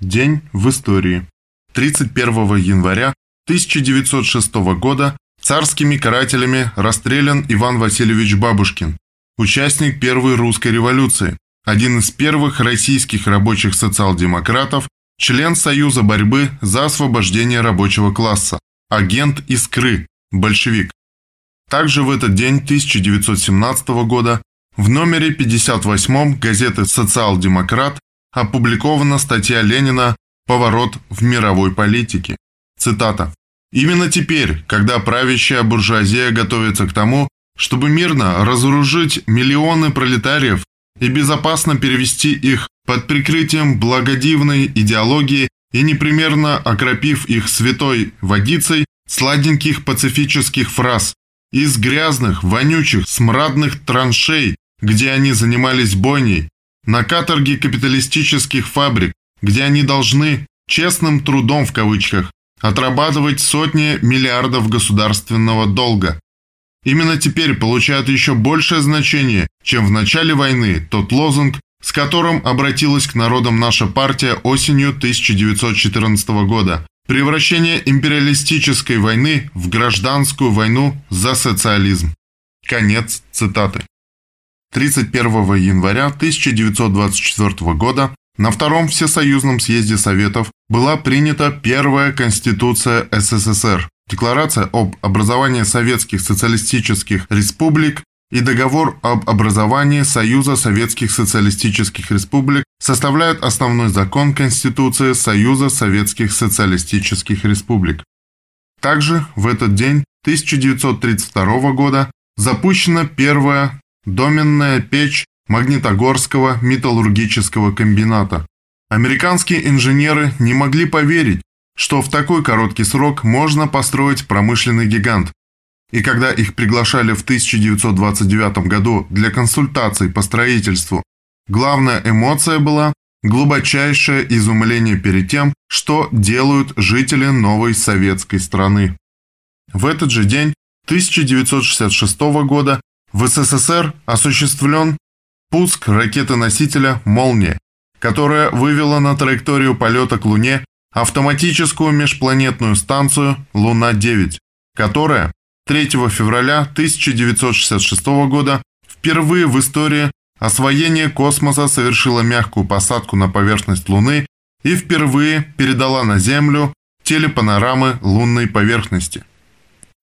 День в истории. 31 января 1906 года царскими карателями расстрелян Иван Васильевич Бабушкин, участник Первой русской революции, один из первых российских рабочих социал-демократов, член Союза борьбы за освобождение рабочего класса, агент Искры, большевик. Также в этот день 1917 года в номере 58 газеты «Социал-демократ» опубликована статья Ленина «Поворот в мировой политике». Цитата. «Именно теперь, когда правящая буржуазия готовится к тому, чтобы мирно разоружить миллионы пролетариев и безопасно перевести их под прикрытием благодивной идеологии и непремерно окропив их святой водицей сладеньких пацифических фраз из грязных, вонючих, смрадных траншей, где они занимались бойней, на каторге капиталистических фабрик, где они должны «честным трудом» в кавычках отрабатывать сотни миллиардов государственного долга. Именно теперь получает еще большее значение, чем в начале войны тот лозунг, с которым обратилась к народам наша партия осенью 1914 года «Превращение империалистической войны в гражданскую войну за социализм». Конец цитаты. 31 января 1924 года на Втором Всесоюзном съезде Советов была принята первая Конституция СССР, Декларация об образовании Советских Социалистических Республик и Договор об образовании Союза Советских Социалистических Республик составляют основной закон Конституции Союза Советских Социалистических Республик. Также в этот день 1932 года запущена первая доменная печь Магнитогорского металлургического комбината. Американские инженеры не могли поверить, что в такой короткий срок можно построить промышленный гигант. И когда их приглашали в 1929 году для консультаций по строительству, главная эмоция была глубочайшее изумление перед тем, что делают жители новой советской страны. В этот же день 1966 года в СССР осуществлен пуск ракеты-носителя «Молния», которая вывела на траекторию полета к Луне автоматическую межпланетную станцию «Луна-9», которая 3 февраля 1966 года впервые в истории освоения космоса совершила мягкую посадку на поверхность Луны и впервые передала на Землю телепанорамы лунной поверхности.